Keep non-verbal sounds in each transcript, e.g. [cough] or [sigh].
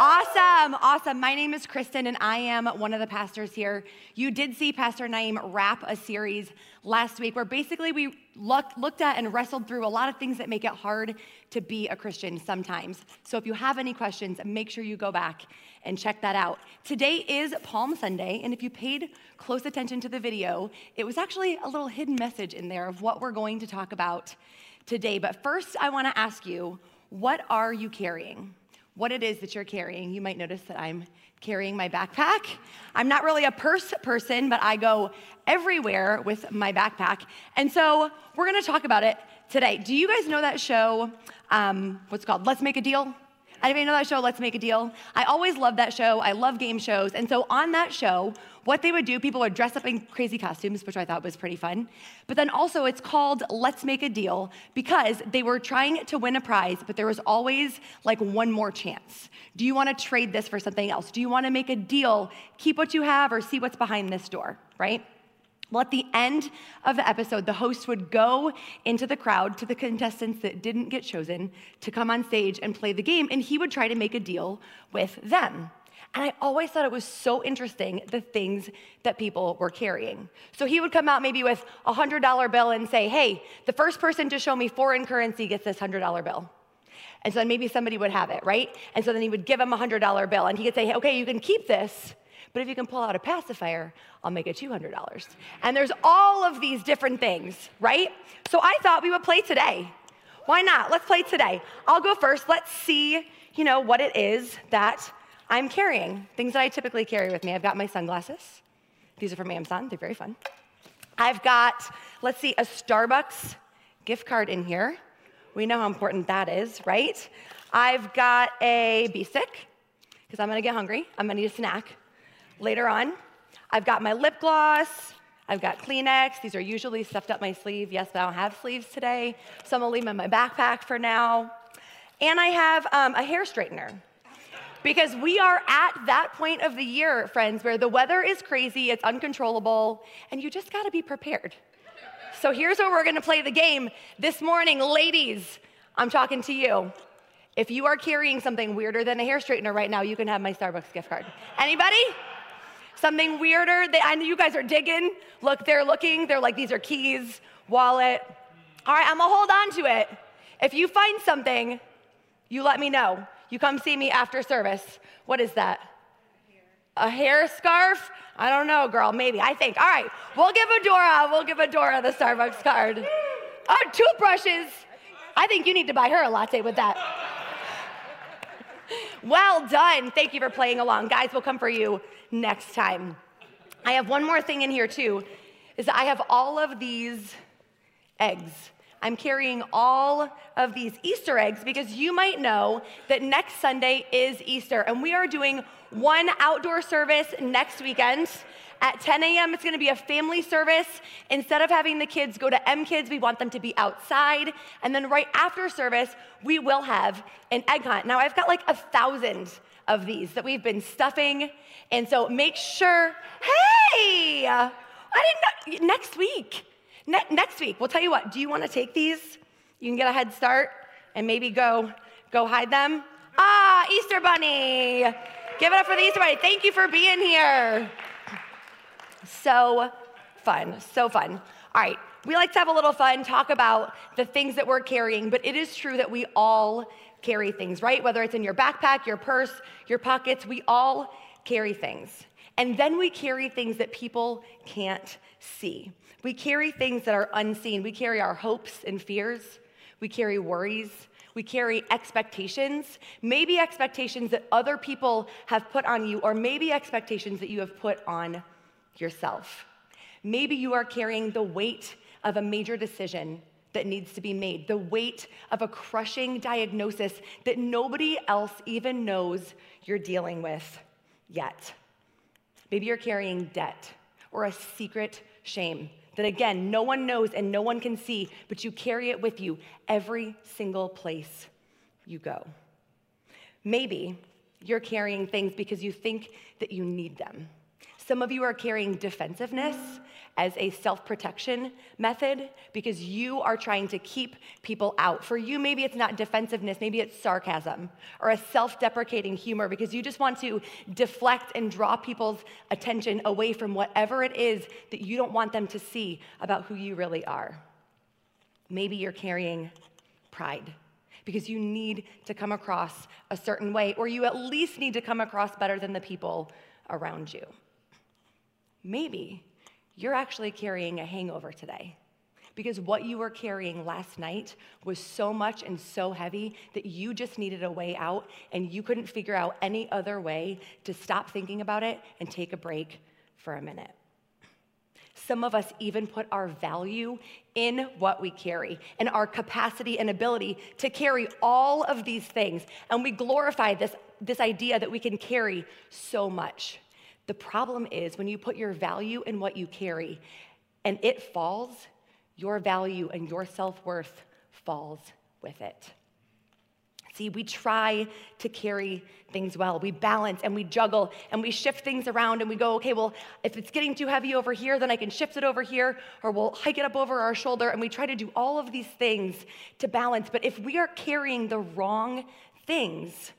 Awesome, awesome. My name is Kristin, and I am one of the pastors here. You did see Pastor Naeem wrap a series last week where basically we looked, looked at and wrestled through a lot of things that make it hard to be a Christian sometimes. So if you have any questions, make sure you go back and check that out. Today is Palm Sunday, and if you paid close attention to the video, it was actually a little hidden message in there of what we're going to talk about today. But first, I want to ask you, what are you carrying? What it is that you're carrying. You might notice that I'm carrying my backpack. I'm not really a purse person, but I go everywhere with my backpack. And so we're gonna talk about it today. Do you guys know that show? Um, what's called? Let's Make a Deal? Anybody know that show, Let's Make a Deal? I always love that show. I love game shows. And so on that show, what they would do, people would dress up in crazy costumes, which I thought was pretty fun. But then also, it's called Let's Make a Deal because they were trying to win a prize, but there was always like one more chance. Do you want to trade this for something else? Do you want to make a deal, keep what you have, or see what's behind this door, right? Well, at the end of the episode, the host would go into the crowd to the contestants that didn't get chosen to come on stage and play the game, and he would try to make a deal with them. And I always thought it was so interesting the things that people were carrying. So he would come out maybe with a $100 bill and say, Hey, the first person to show me foreign currency gets this $100 bill. And so then maybe somebody would have it, right? And so then he would give him a $100 bill and he could say, Okay, you can keep this but if you can pull out a pacifier, I'll make it $200. And there's all of these different things, right? So I thought we would play today. Why not? Let's play today. I'll go first. Let's see, you know, what it is that I'm carrying. Things that I typically carry with me. I've got my sunglasses. These are from Amazon. They're very fun. I've got, let's see, a Starbucks gift card in here. We know how important that is, right? I've got a bee stick because I'm gonna get hungry. I'm gonna need a snack later on. I've got my lip gloss. I've got Kleenex. These are usually stuffed up my sleeve. Yes, but I don't have sleeves today, so I'm gonna leave them in my backpack for now. And I have um, a hair straightener. Because we are at that point of the year, friends, where the weather is crazy, it's uncontrollable, and you just gotta be prepared. So here's where we're gonna play the game. This morning, ladies, I'm talking to you. If you are carrying something weirder than a hair straightener right now, you can have my Starbucks gift card. Anybody? Something weirder that I know you guys are digging. Look, they're looking. They're like, these are keys, wallet. All right, I'm gonna hold on to it. If you find something, you let me know. You come see me after service. What is that? A hair scarf? I don't know, girl. Maybe. I think. All right. We'll give Adora. We'll give Adora the Starbucks card. Oh, toothbrushes. I think you need to buy her a latte with that. well done. Thank you for playing along. Guys, we'll come for you next time. I have one more thing in here too, is I have all of these eggs. I'm carrying all of these Easter eggs because you might know that next Sunday is Easter and we are doing one outdoor service next weekend. At 10 a.m., it's gonna be a family service. Instead of having the kids go to M Kids, we want them to be outside. And then right after service, we will have an egg hunt. Now, I've got like a thousand of these that we've been stuffing. And so make sure, hey, I didn't know, next week, ne- next week, we'll tell you what, do you wanna take these? You can get a head start and maybe go, go hide them. Ah, Easter Bunny. Give it up for the Easter Bunny. Thank you for being here. So fun, so fun. All right, we like to have a little fun, talk about the things that we're carrying, but it is true that we all carry things, right? Whether it's in your backpack, your purse, your pockets, we all carry things. And then we carry things that people can't see. We carry things that are unseen. We carry our hopes and fears. We carry worries. We carry expectations, maybe expectations that other people have put on you, or maybe expectations that you have put on yourself. Maybe you are carrying the weight of a major decision that needs to be made, the weight of a crushing diagnosis that nobody else even knows you're dealing with yet. Maybe you're carrying debt or a secret shame that, again, no one knows and no one can see, but you carry it with you every single place you go. Maybe you're carrying things because you think that you need them. Some of you are carrying defensiveness as a self protection method because you are trying to keep people out. For you, maybe it's not defensiveness, maybe it's sarcasm or a self deprecating humor because you just want to deflect and draw people's attention away from whatever it is that you don't want them to see about who you really are. Maybe you're carrying pride because you need to come across a certain way, or you at least need to come across better than the people around you. Maybe you're actually carrying a hangover today because what you were carrying last night was so much and so heavy that you just needed a way out and you couldn't figure out any other way to stop thinking about it and take a break for a minute. Some of us even put our value in what we carry and our capacity and ability to carry all of these things. And we glorify this, this idea that we can carry so much. The problem is when you put your value in what you carry and it falls, your value and your self worth falls with it. See, we try to carry things well. We balance and we juggle and we shift things around and we go, okay, well, if it's getting too heavy over here, then I can shift it over here or we'll hike it up over our shoulder. And we try to do all of these things to balance. But if we are carrying the wrong things,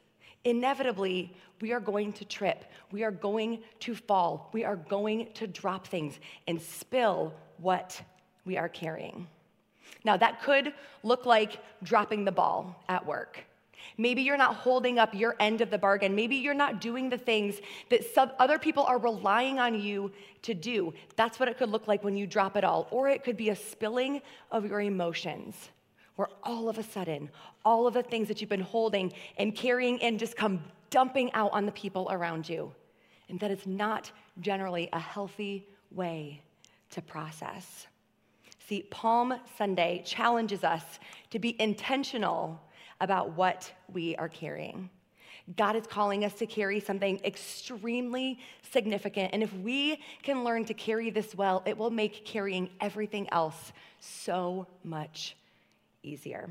inevitably we are going to trip. We are going to fall. We are going to drop things and spill what we are carrying. Now, that could look like dropping the ball at work. Maybe you're not holding up your end of the bargain. Maybe you're not doing the things that some other people are relying on you to do. That's what it could look like when you drop it all. Or it could be a spilling of your emotions, where all of a sudden, all of the things that you've been holding and carrying in just come dumping out on the people around you. And that is not generally a healthy way to process. See, Palm Sunday challenges us to be intentional about what we are carrying. God is calling us to carry something extremely significant. And if we can learn to carry this well, it will make carrying everything else so much easier.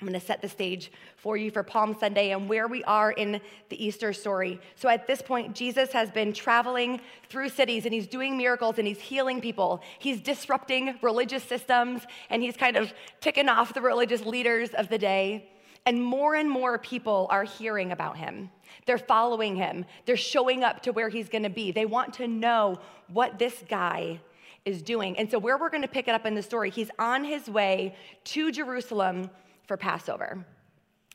I'm going to set the stage for you for Palm Sunday and where we are in the Easter story. So, at this point, Jesus has been traveling through cities and he's doing miracles and he's healing people. He's disrupting religious systems and he's kind of ticking off the religious leaders of the day. And more and more people are hearing about him. They're following him, they're showing up to where he's going to be. They want to know what this guy is doing. And so, where we're going to pick it up in the story, he's on his way to Jerusalem for Passover.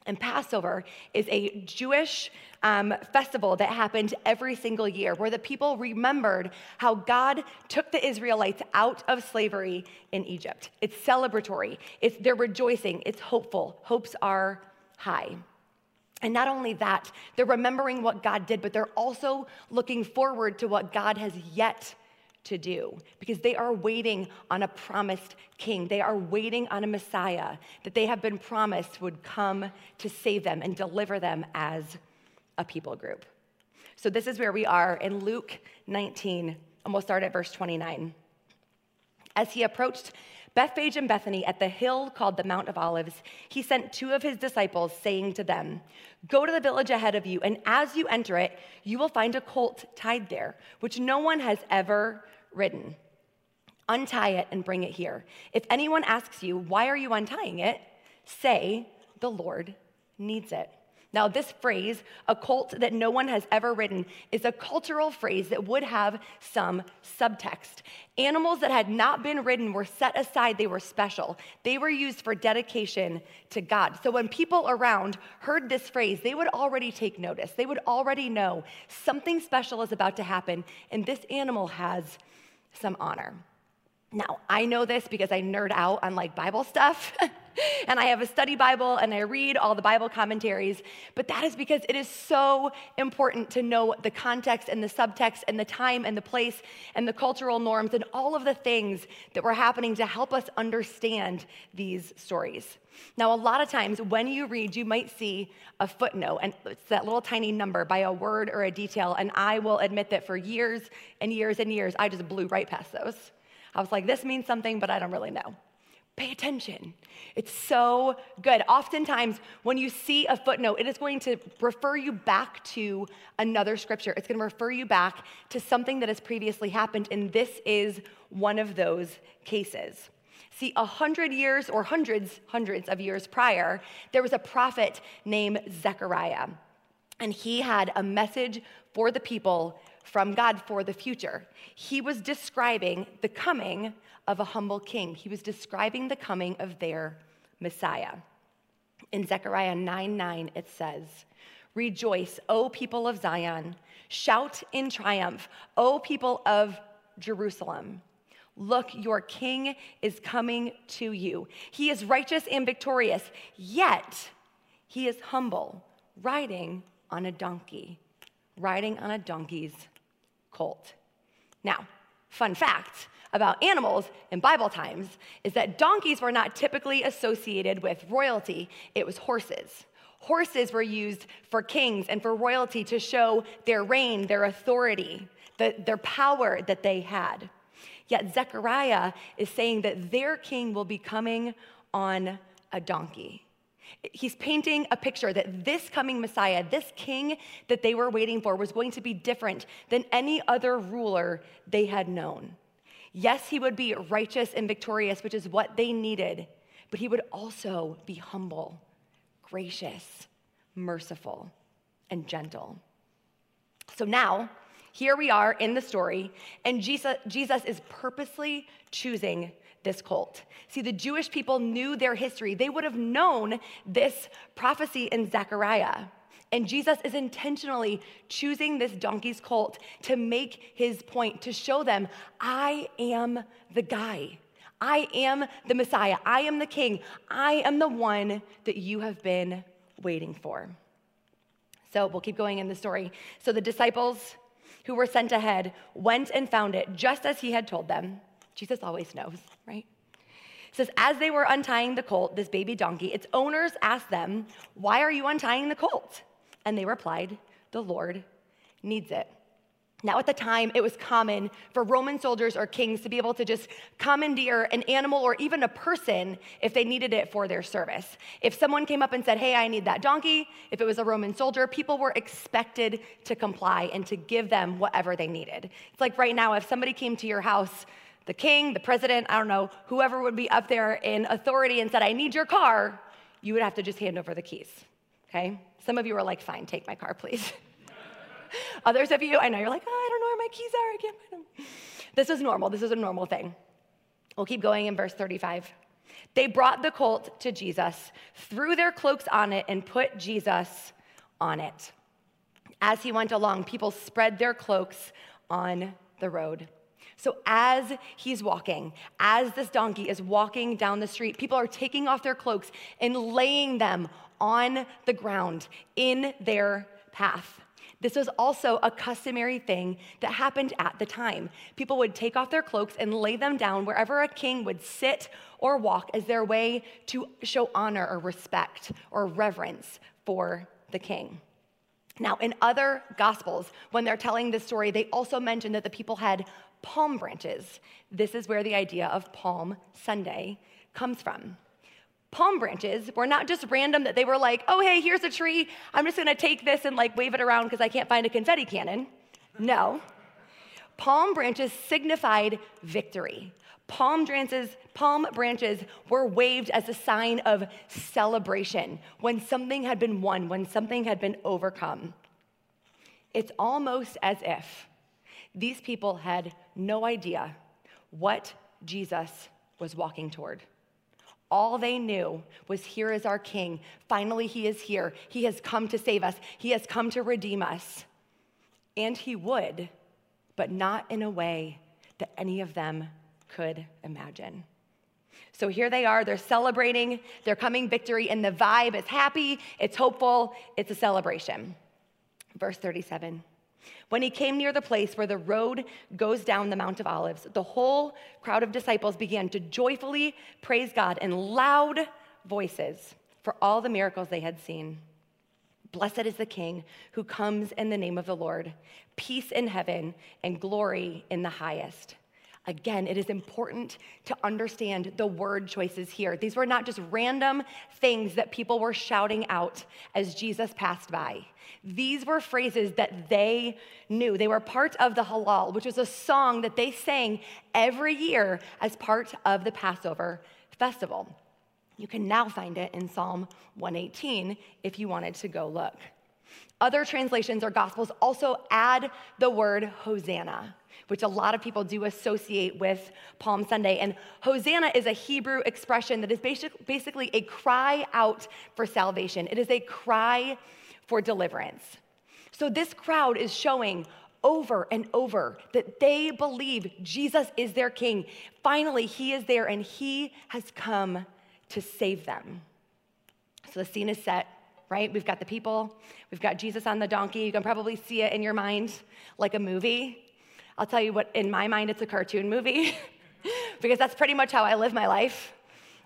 And Passover is a Jewish um, festival that happened every single year where the people remembered how God took the Israelites out of slavery in Egypt. It's celebratory, it's, they're rejoicing, it's hopeful. Hopes are high. And not only that, they're remembering what God did, but they're also looking forward to what God has yet to do because they are waiting on a promised king. They are waiting on a Messiah that they have been promised would come to save them and deliver them as a people group. So, this is where we are in Luke 19, and we'll start at verse 29. As he approached Bethphage and Bethany at the hill called the Mount of Olives, he sent two of his disciples, saying to them, Go to the village ahead of you, and as you enter it, you will find a colt tied there, which no one has ever ridden. Untie it and bring it here. If anyone asks you, Why are you untying it? say, The Lord needs it. Now, this phrase, a colt that no one has ever ridden, is a cultural phrase that would have some subtext. Animals that had not been ridden were set aside, they were special. They were used for dedication to God. So when people around heard this phrase, they would already take notice. They would already know something special is about to happen, and this animal has some honor. Now, I know this because I nerd out on like Bible stuff. [laughs] [laughs] and I have a study Bible and I read all the Bible commentaries, but that is because it is so important to know the context and the subtext and the time and the place and the cultural norms and all of the things that were happening to help us understand these stories. Now, a lot of times when you read, you might see a footnote, and it's that little tiny number by a word or a detail. And I will admit that for years and years and years, I just blew right past those. I was like, this means something, but I don't really know. Pay attention. It's so good. Oftentimes, when you see a footnote, it is going to refer you back to another scripture. It's going to refer you back to something that has previously happened, and this is one of those cases. See, a hundred years or hundreds, hundreds of years prior, there was a prophet named Zechariah, and he had a message for the people from God for the future. He was describing the coming of a humble king. He was describing the coming of their Messiah. In Zechariah 9 9, it says, Rejoice, O people of Zion. Shout in triumph, O people of Jerusalem. Look, your king is coming to you. He is righteous and victorious, yet he is humble, riding on a donkey, riding on a donkey's colt. Now, fun fact about animals in Bible times is that donkeys were not typically associated with royalty, it was horses. Horses were used for kings and for royalty to show their reign, their authority, the, their power that they had. Yet Zechariah is saying that their king will be coming on a donkey. He's painting a picture that this coming Messiah, this king that they were waiting for, was going to be different than any other ruler they had known. Yes, he would be righteous and victorious, which is what they needed, but he would also be humble, gracious, merciful, and gentle. So now, here we are in the story, and Jesus, Jesus is purposely choosing this colt. See, the Jewish people knew their history. They would have known this prophecy in Zechariah. And Jesus is intentionally choosing this donkey's colt to make his point, to show them, I am the guy. I am the Messiah. I am the king. I am the one that you have been waiting for. So we'll keep going in the story. So the disciples who were sent ahead went and found it just as he had told them. Jesus always knows, right? It says, as they were untying the colt, this baby donkey, its owners asked them, Why are you untying the colt? And they replied, The Lord needs it. Now, at the time, it was common for Roman soldiers or kings to be able to just commandeer an animal or even a person if they needed it for their service. If someone came up and said, Hey, I need that donkey, if it was a Roman soldier, people were expected to comply and to give them whatever they needed. It's like right now, if somebody came to your house the king, the president, I don't know, whoever would be up there in authority and said, I need your car, you would have to just hand over the keys, okay? Some of you are like, fine, take my car, please. [laughs] Others of you, I know you're like, oh, I don't know where my keys are, I can't find them. This is normal, this is a normal thing. We'll keep going in verse 35. They brought the colt to Jesus, threw their cloaks on it, and put Jesus on it. As he went along, people spread their cloaks on the road. So, as he's walking, as this donkey is walking down the street, people are taking off their cloaks and laying them on the ground in their path. This was also a customary thing that happened at the time. People would take off their cloaks and lay them down wherever a king would sit or walk as their way to show honor or respect or reverence for the king. Now, in other gospels, when they're telling this story, they also mention that the people had palm branches. This is where the idea of Palm Sunday comes from. Palm branches were not just random that they were like, oh, hey, here's a tree. I'm just gonna take this and like wave it around because I can't find a confetti cannon. No. Palm branches signified victory. Palm branches, palm branches were waved as a sign of celebration when something had been won, when something had been overcome. It's almost as if these people had no idea what Jesus was walking toward. All they knew was, Here is our King. Finally, He is here. He has come to save us, He has come to redeem us. And He would, but not in a way that any of them could imagine. So here they are, they're celebrating their coming victory, and the vibe is happy, it's hopeful, it's a celebration. Verse 37. When he came near the place where the road goes down the Mount of Olives, the whole crowd of disciples began to joyfully praise God in loud voices for all the miracles they had seen. Blessed is the King who comes in the name of the Lord, peace in heaven and glory in the highest. Again, it is important to understand the word choices here. These were not just random things that people were shouting out as Jesus passed by. These were phrases that they knew. They were part of the Hallel, which was a song that they sang every year as part of the Passover festival. You can now find it in Psalm 118 if you wanted to go look. Other translations or gospels also add the word Hosanna which a lot of people do associate with Palm Sunday. And Hosanna is a Hebrew expression that is basic, basically a cry out for salvation, it is a cry for deliverance. So this crowd is showing over and over that they believe Jesus is their king. Finally, he is there and he has come to save them. So the scene is set, right? We've got the people, we've got Jesus on the donkey. You can probably see it in your mind like a movie. I'll tell you what, in my mind, it's a cartoon movie [laughs] because that's pretty much how I live my life.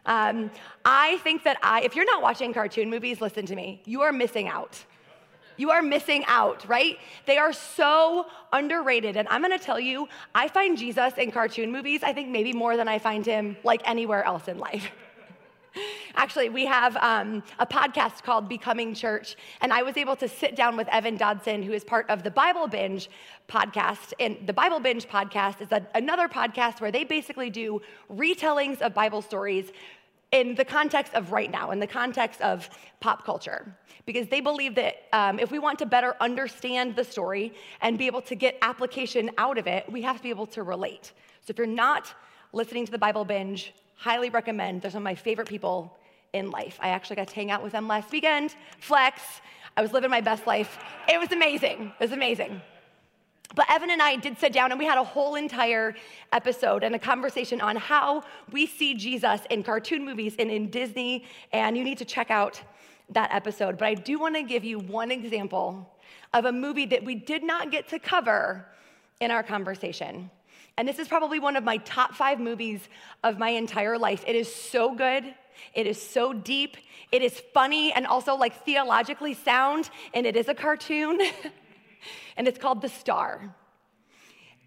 Um, I think that I, if you're not watching cartoon movies, listen to me, you are missing out. You are missing out, right? They are so underrated. And I'm gonna tell you, I find Jesus in cartoon movies, I think maybe more than I find him like anywhere else in life. [laughs] Actually, we have um, a podcast called Becoming Church, and I was able to sit down with Evan Dodson, who is part of the Bible Binge podcast. And the Bible Binge podcast is a, another podcast where they basically do retellings of Bible stories in the context of right now, in the context of pop culture, because they believe that um, if we want to better understand the story and be able to get application out of it, we have to be able to relate. So if you're not listening to the Bible Binge, highly recommend. They're some of my favorite people in life. I actually got to hang out with them last weekend, flex. I was living my best life. It was amazing. It was amazing. But Evan and I did sit down and we had a whole entire episode and a conversation on how we see Jesus in cartoon movies and in Disney. And you need to check out that episode. But I do want to give you one example of a movie that we did not get to cover in our conversation. And this is probably one of my top five movies of my entire life. It is so good. It is so deep. It is funny and also like theologically sound. And it is a cartoon. [laughs] and it's called The Star.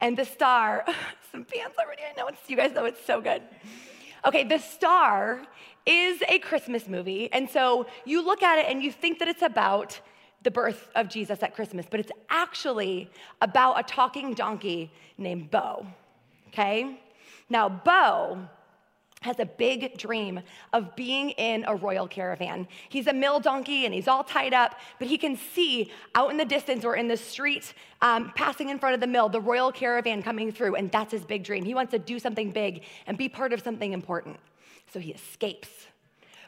And The Star, [laughs] some fans already, I know it's, you guys know it's so good. Okay, The Star is a Christmas movie. And so you look at it and you think that it's about the birth of Jesus at Christmas, but it's actually about a talking donkey named Bo. Okay? Now, Bo has a big dream of being in a royal caravan. He's a mill donkey and he's all tied up, but he can see out in the distance or in the street, um, passing in front of the mill, the royal caravan coming through, and that's his big dream. He wants to do something big and be part of something important. So he escapes.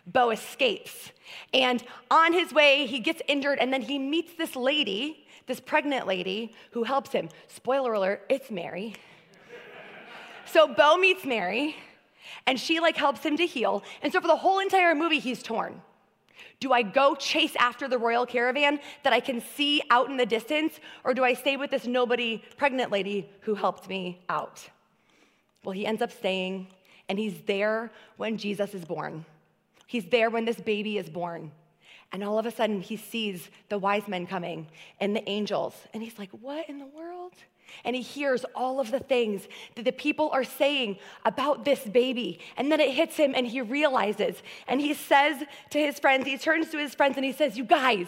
Bo escapes. And on his way, he gets injured, and then he meets this lady, this pregnant lady, who helps him. Spoiler alert, it's Mary. So Bo meets Mary and she like helps him to heal. And so for the whole entire movie, he's torn. Do I go chase after the royal caravan that I can see out in the distance, or do I stay with this nobody pregnant lady who helped me out? Well, he ends up staying, and he's there when Jesus is born. He's there when this baby is born. And all of a sudden, he sees the wise men coming and the angels, and he's like, What in the world? and he hears all of the things that the people are saying about this baby. And then it hits him and he realizes. And he says to his friends, he turns to his friends and he says, You guys,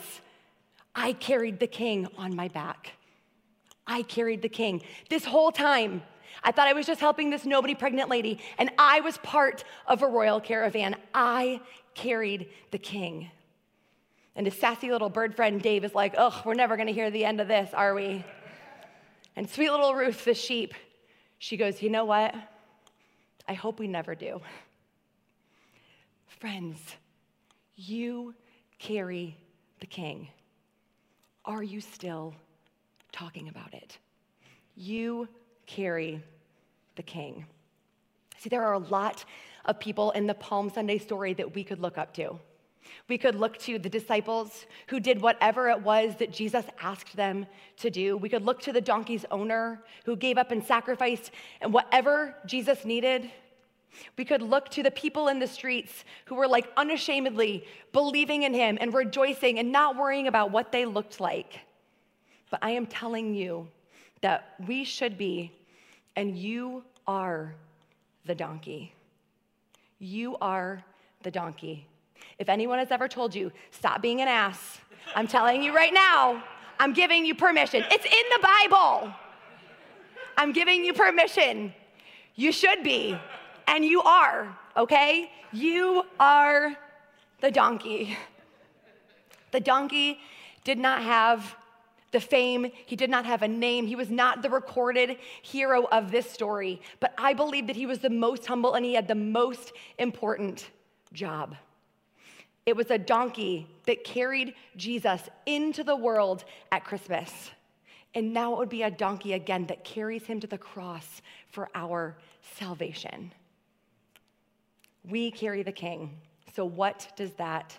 I carried the king on my back. I carried the king. This whole time, I thought I was just helping this nobody pregnant lady, and I was part of a royal caravan. I carried the king. And his sassy little bird friend Dave is like, ugh, we're never gonna hear the end of this, are we? And sweet little Ruth, the sheep, she goes, you know what? I hope we never do. Friends, you carry the king. Are you still talking about it? You carry the king. See, there are a lot of people in the Palm Sunday story that we could look up to. We could look to the disciples who did whatever it was that Jesus asked them to do. We could look to the donkey's owner who gave up and sacrificed and whatever Jesus needed. We could look to the people in the streets who were like unashamedly believing in him and rejoicing and not worrying about what they looked like. But I am telling you that we should be, and you are the donkey. You are the donkey. If anyone has ever told you, stop being an ass, I'm telling you right now, I'm giving you permission. It's in the Bible. I'm giving you permission. You should be, and you are, okay? You are the donkey. The donkey did not have the fame. He did not have a name. He was not the recorded hero of this story. But I believe that he was the most humble and he had the most important job. It was a donkey that carried Jesus into the world at Christmas. And now it would be a donkey again that carries him to the cross for our salvation. We carry the king. So, what does that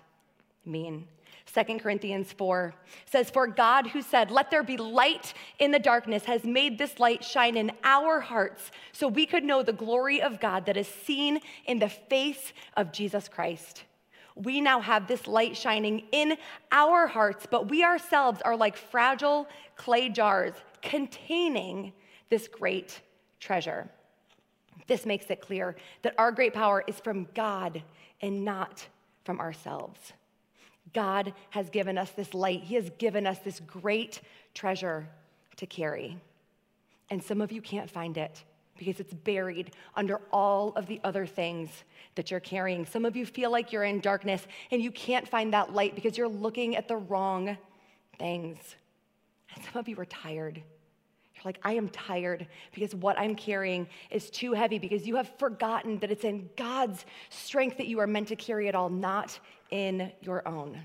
mean? 2 Corinthians 4 says, For God, who said, Let there be light in the darkness, has made this light shine in our hearts so we could know the glory of God that is seen in the face of Jesus Christ. We now have this light shining in our hearts, but we ourselves are like fragile clay jars containing this great treasure. This makes it clear that our great power is from God and not from ourselves. God has given us this light, He has given us this great treasure to carry. And some of you can't find it because it's buried under all of the other things that you're carrying. Some of you feel like you're in darkness and you can't find that light because you're looking at the wrong things. And some of you are tired. You're like, I am tired because what I'm carrying is too heavy because you have forgotten that it's in God's strength that you are meant to carry it all, not in your own.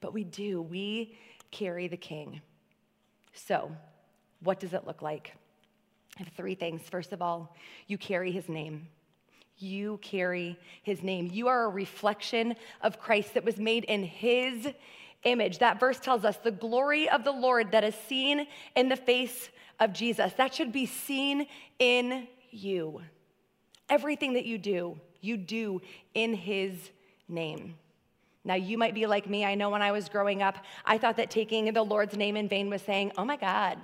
But we do, we carry the king. So, what does it look like? Have three things. First of all, you carry his name. You carry his name. You are a reflection of Christ that was made in his image. That verse tells us the glory of the Lord that is seen in the face of Jesus. That should be seen in you. Everything that you do, you do in his name. Now, you might be like me. I know when I was growing up, I thought that taking the Lord's name in vain was saying, oh my God.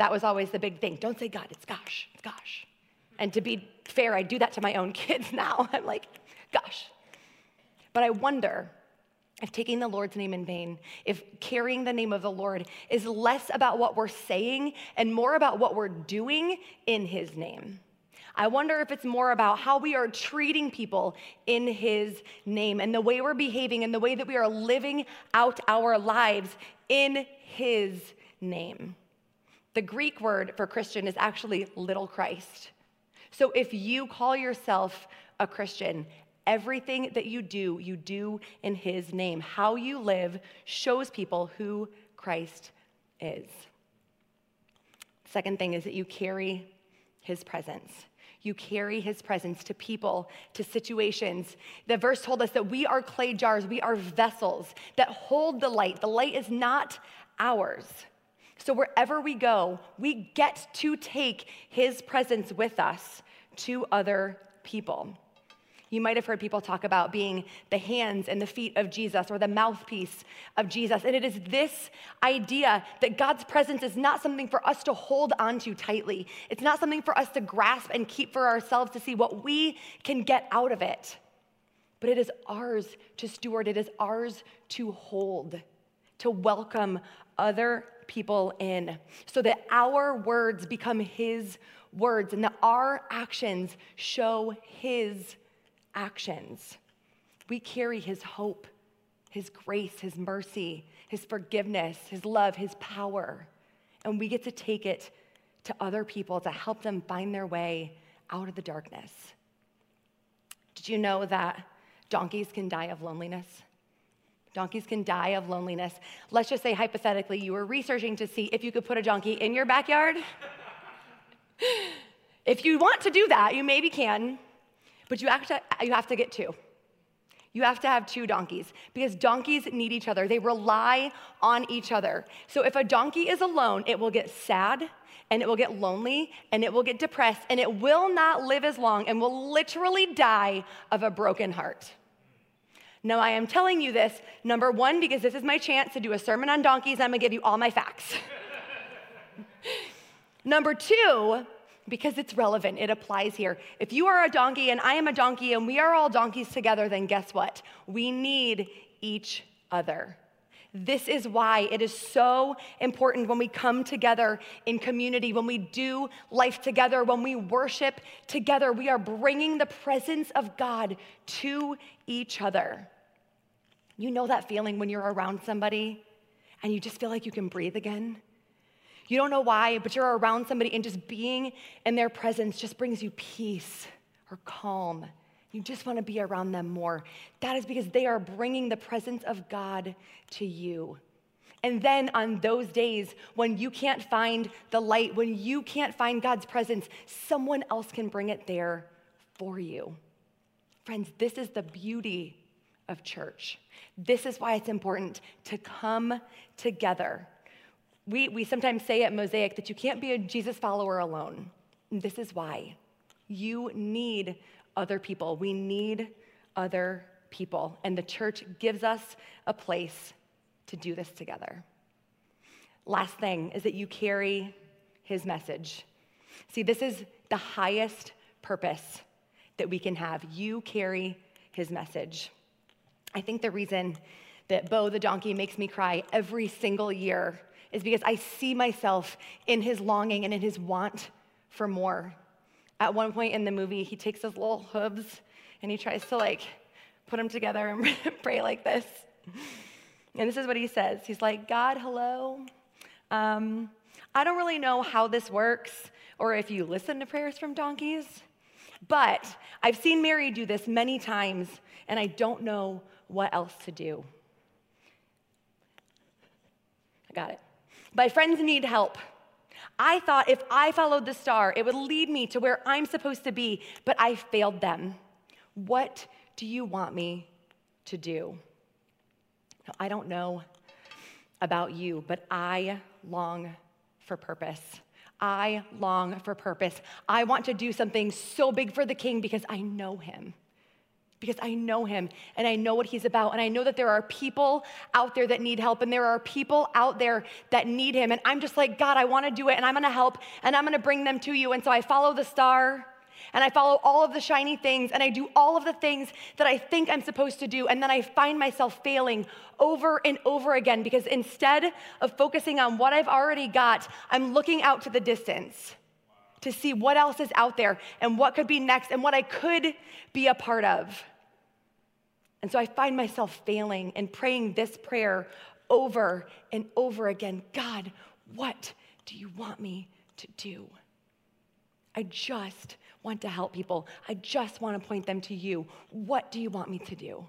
That was always the big thing. Don't say God, it's gosh, it's gosh. And to be fair, I do that to my own [laughs] kids now. I'm like, gosh. But I wonder if taking the Lord's name in vain, if carrying the name of the Lord is less about what we're saying and more about what we're doing in his name. I wonder if it's more about how we are treating people in His name and the way we're behaving and the way that we are living out our lives in His name. The Greek word for Christian is actually little Christ. So if you call yourself a Christian, everything that you do, you do in His name. How you live shows people who Christ is. Second thing is that you carry His presence. You carry his presence to people, to situations. The verse told us that we are clay jars, we are vessels that hold the light. The light is not ours. So wherever we go, we get to take his presence with us to other people. You might have heard people talk about being the hands and the feet of Jesus or the mouthpiece of Jesus. And it is this idea that God's presence is not something for us to hold onto tightly. It's not something for us to grasp and keep for ourselves to see what we can get out of it. But it is ours to steward, it is ours to hold, to welcome other people in so that our words become His words and that our actions show His actions. We carry His hope, His grace, His mercy, His forgiveness, His love, His power. And we get to take it to other people to help them find their way out of the darkness. Did you know that donkeys can die of loneliness? Donkeys can die of loneliness. Let's just say, hypothetically, you were researching to see if you could put a donkey in your backyard. if you want to do that, you maybe can, but you to, you have to get two. You have to have two donkeys because donkeys need each other. They rely on each other. So if a donkey is alone, it will get sad and it will get lonely and it will get depressed and it will not live as long and will literally die of a broken heart. Now, I am telling you this, number one, because this is my chance to do a sermon on donkeys, I'm gonna give you all my facts. [laughs] number two, because it's relevant, it applies here. If you are a donkey and I am a donkey and we are all donkeys together, then guess what? We need each other. This is why it is so important when we come together in community, when we do life together, when we worship together, we are bringing the presence of God to each other. You know that feeling when you're around somebody and you just feel like you can breathe again? You don't know why, but you're around somebody and just being in their presence just brings you peace or calm. You just want to be around them more. That is because they are bringing the presence of God to you. And then on those days when you can't find the light, when you can't find God's presence, someone else can bring it there for you. Friends, this is the beauty of church. This is why it's important to come together we, we sometimes say at Mosaic that you can't be a Jesus follower alone. This is why. You need other people. We need other people. And the church gives us a place to do this together. Last thing is that you carry his message. See, this is the highest purpose that we can have. You carry his message. I think the reason that Bo the donkey makes me cry every single year is because I see myself in his longing and in his want for more. At one point in the movie, he takes his little hooves and he tries to like put them together and [laughs] pray like this. And this is what he says He's like, God, hello. Um, I don't really know how this works or if you listen to prayers from donkeys, but I've seen Mary do this many times and I don't know what else to do. I got it. My friends need help. I thought if I followed the star, it would lead me to where I'm supposed to be, but I failed them. What do you want me to do? Now, I don't know about you, but I long for purpose. I long for purpose. I want to do something so big for the king because I know him because I know him and I know what he's about. And I know that there are people out there that need help and there are people out there that need him. And I'm just like, God, I want to do it and I'm going to help and I'm going to bring them to you. And so I follow the star and I follow all of the shiny things and I do all of the things that I think I'm supposed to do. And then I find myself failing over and over again because instead of focusing on what I've already got, I'm looking out to the distance to see what else is out there and what could be next and what I could be a part of. And so I find myself failing and praying this prayer over and over again God, what do you want me to do? I just want to help people. I just want to point them to you. What do you want me to do?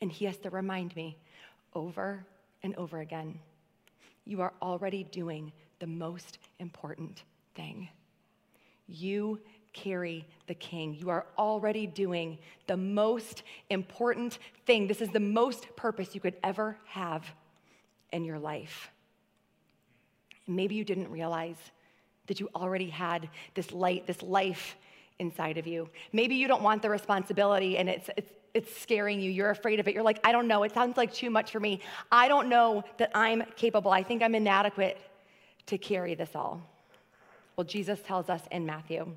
And he has to remind me over and over again you are already doing the most important thing. You carry the king. You are already doing the most important thing. This is the most purpose you could ever have in your life. maybe you didn't realize that you already had this light, this life inside of you. Maybe you don't want the responsibility and it's, it's, it's scaring you. You're afraid of it. You're like, I don't know. It sounds like too much for me. I don't know that I'm capable. I think I'm inadequate to carry this all. Well, Jesus tells us in Matthew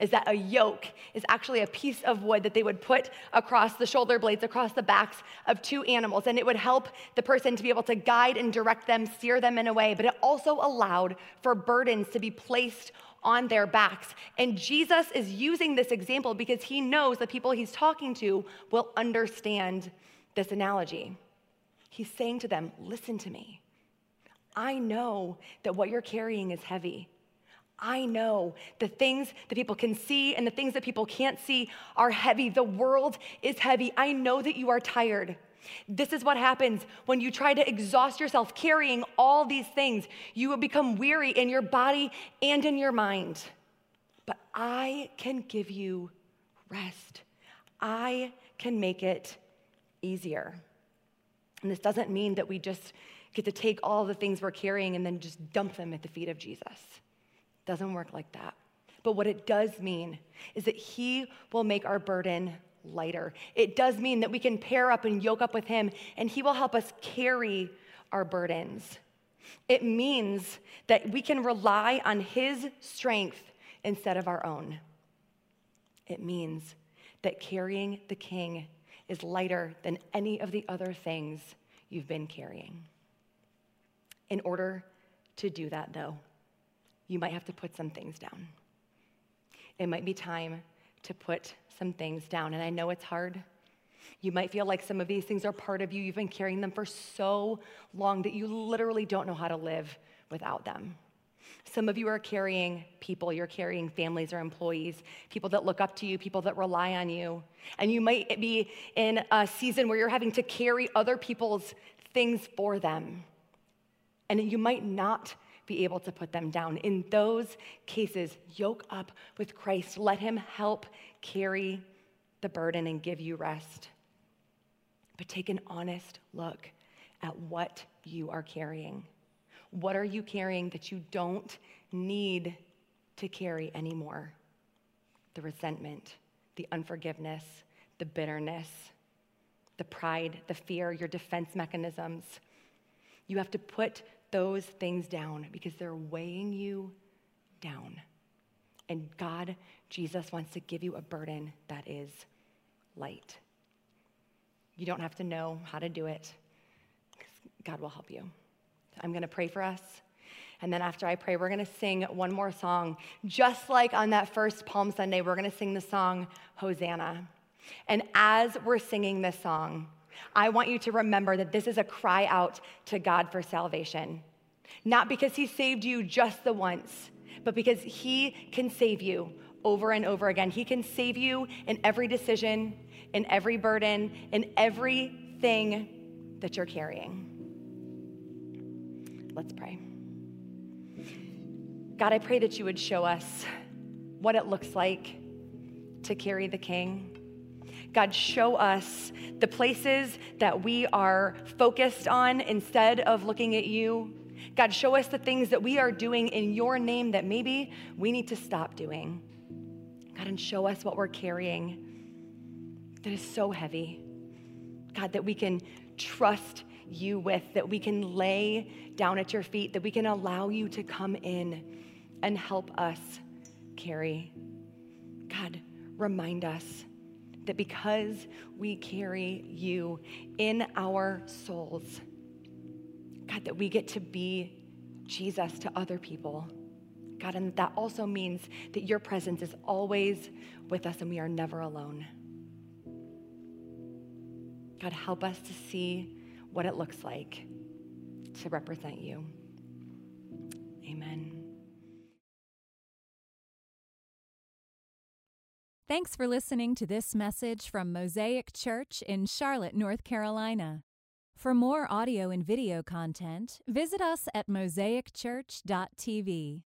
is that a yoke is actually a piece of wood that they would put across the shoulder blades, across the backs of two animals. And it would help the person to be able to guide and direct them, steer them in a way. But it also allowed for burdens to be placed on their backs. And Jesus is using this example because he knows the people he's talking to will understand this analogy. He's saying to them, Listen to me. I know that what you're carrying is heavy. I know the things that people can see and the things that people can't see are heavy. The world is heavy. I know that you are tired. This is what happens when you try to exhaust yourself carrying all these things. You will become weary in your body and in your mind. But I can give you rest, I can make it easier. And this doesn't mean that we just get to take all the things we're carrying and then just dump them at the feet of Jesus. Doesn't work like that. But what it does mean is that He will make our burden lighter. It does mean that we can pair up and yoke up with Him, and He will help us carry our burdens. It means that we can rely on His strength instead of our own. It means that carrying the King is lighter than any of the other things you've been carrying. In order to do that, though, you might have to put some things down. It might be time to put some things down. And I know it's hard. You might feel like some of these things are part of you. You've been carrying them for so long that you literally don't know how to live without them. Some of you are carrying people, you're carrying families or employees, people that look up to you, people that rely on you. And you might be in a season where you're having to carry other people's things for them. And you might not be able to put them down. In those cases, yoke up with Christ. Let Him help carry the burden and give you rest. But take an honest look at what you are carrying. What are you carrying that you don't need to carry anymore? The resentment, the unforgiveness, the bitterness, the pride, the fear, your defense mechanisms. You have to put those things down because they're weighing you down. And God, Jesus, wants to give you a burden that is light. You don't have to know how to do it, God will help you. I'm going to pray for us. And then after I pray, we're going to sing one more song. Just like on that first Palm Sunday, we're going to sing the song Hosanna. And as we're singing this song, I want you to remember that this is a cry out to God for salvation. Not because He saved you just the once, but because He can save you over and over again. He can save you in every decision, in every burden, in everything that you're carrying. Let's pray. God, I pray that you would show us what it looks like to carry the King. God, show us the places that we are focused on instead of looking at you. God, show us the things that we are doing in your name that maybe we need to stop doing. God, and show us what we're carrying that is so heavy. God, that we can trust you with, that we can lay down at your feet, that we can allow you to come in and help us carry. God, remind us that because we carry you in our souls, God, that we get to be Jesus to other people. God, and that also means that your presence is always with us and we are never alone. God, help us to see what it looks like to represent you. Amen. Thanks for listening to this message from Mosaic Church in Charlotte, North Carolina. For more audio and video content, visit us at mosaicchurch.tv.